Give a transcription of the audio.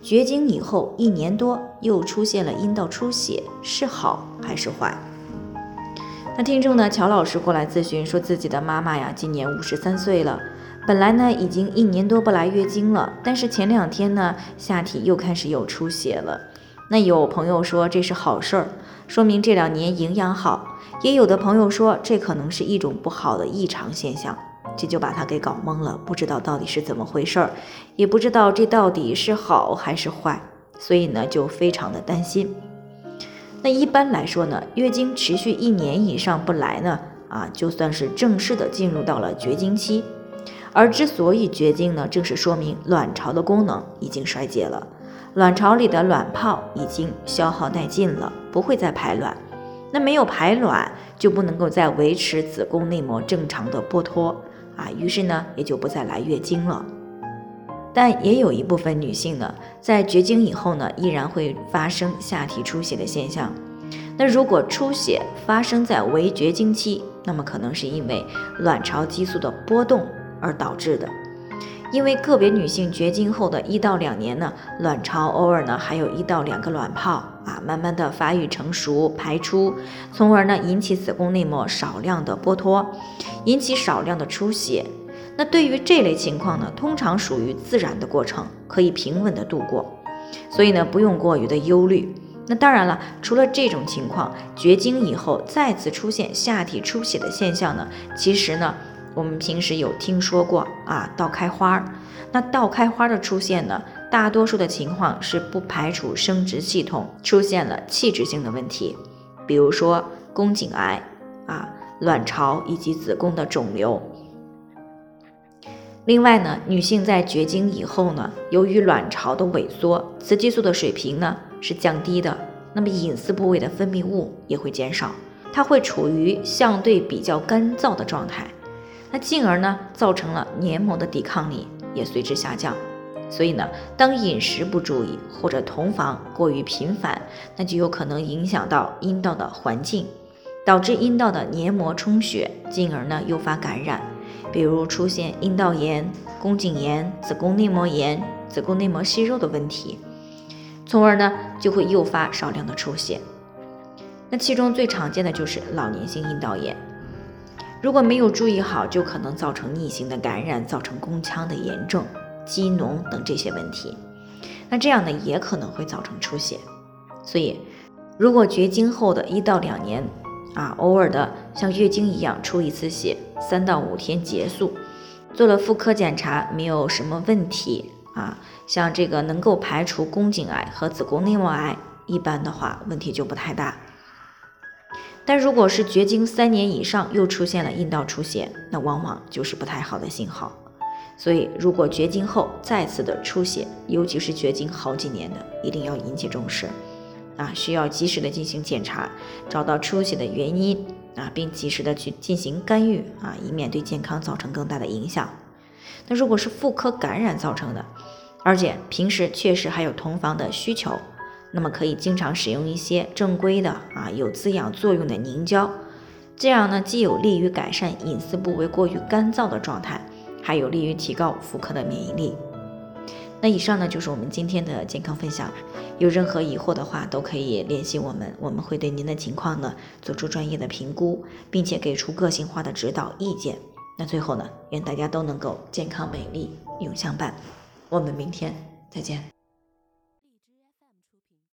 绝经以后一年多，又出现了阴道出血，是好还是坏？那听众呢？乔老师过来咨询，说自己的妈妈呀，今年五十三岁了，本来呢已经一年多不来月经了，但是前两天呢，下体又开始有出血了。那有朋友说这是好事儿，说明这两年营养好；也有的朋友说这可能是一种不好的异常现象。这就把他给搞懵了，不知道到底是怎么回事儿，也不知道这到底是好还是坏，所以呢就非常的担心。那一般来说呢，月经持续一年以上不来呢，啊就算是正式的进入到了绝经期。而之所以绝经呢，正是说明卵巢的功能已经衰竭了，卵巢里的卵泡已经消耗殆尽了，不会再排卵。那没有排卵，就不能够再维持子宫内膜正常的剥脱。啊，于是呢，也就不再来月经了。但也有一部分女性呢，在绝经以后呢，依然会发生下体出血的现象。那如果出血发生在围绝经期，那么可能是因为卵巢激素的波动而导致的。因为个别女性绝经后的一到两年呢，卵巢偶尔呢还有一到两个卵泡啊，慢慢的发育成熟排出，从而呢引起子宫内膜少量的剥脱，引起少量的出血。那对于这类情况呢，通常属于自然的过程，可以平稳的度过，所以呢不用过于的忧虑。那当然了，除了这种情况，绝经以后再次出现下体出血的现象呢，其实呢。我们平时有听说过啊，倒开花儿。那倒开花的出现呢，大多数的情况是不排除生殖系统出现了器质性的问题，比如说宫颈癌啊、卵巢以及子宫的肿瘤。另外呢，女性在绝经以后呢，由于卵巢的萎缩，雌激素的水平呢是降低的，那么隐私部位的分泌物也会减少，它会处于相对比较干燥的状态。那进而呢，造成了黏膜的抵抗力也随之下降。所以呢，当饮食不注意或者同房过于频繁，那就有可能影响到阴道的环境，导致阴道的黏膜充血，进而呢诱发感染，比如出现阴道炎、宫颈炎、子宫内膜炎、子宫内膜息肉的问题，从而呢就会诱发少量的出血。那其中最常见的就是老年性阴道炎。如果没有注意好，就可能造成逆行的感染，造成宫腔的炎症、积脓等这些问题。那这样呢，也可能会造成出血。所以，如果绝经后的一到两年，啊，偶尔的像月经一样出一次血，三到五天结束，做了妇科检查没有什么问题啊，像这个能够排除宫颈癌和子宫内膜癌，一般的话问题就不太大。但如果是绝经三年以上又出现了阴道出血，那往往就是不太好的信号。所以，如果绝经后再次的出血，尤其是绝经好几年的，一定要引起重视啊，需要及时的进行检查，找到出血的原因啊，并及时的去进行干预啊，以免对健康造成更大的影响。那如果是妇科感染造成的，而且平时确实还有同房的需求。那么可以经常使用一些正规的啊有滋养作用的凝胶，这样呢既有利于改善隐私部位过于干燥的状态，还有利于提高妇科的免疫力。那以上呢就是我们今天的健康分享，有任何疑惑的话都可以联系我们，我们会对您的情况呢做出专业的评估，并且给出个性化的指导意见。那最后呢，愿大家都能够健康美丽永相伴。我们明天再见。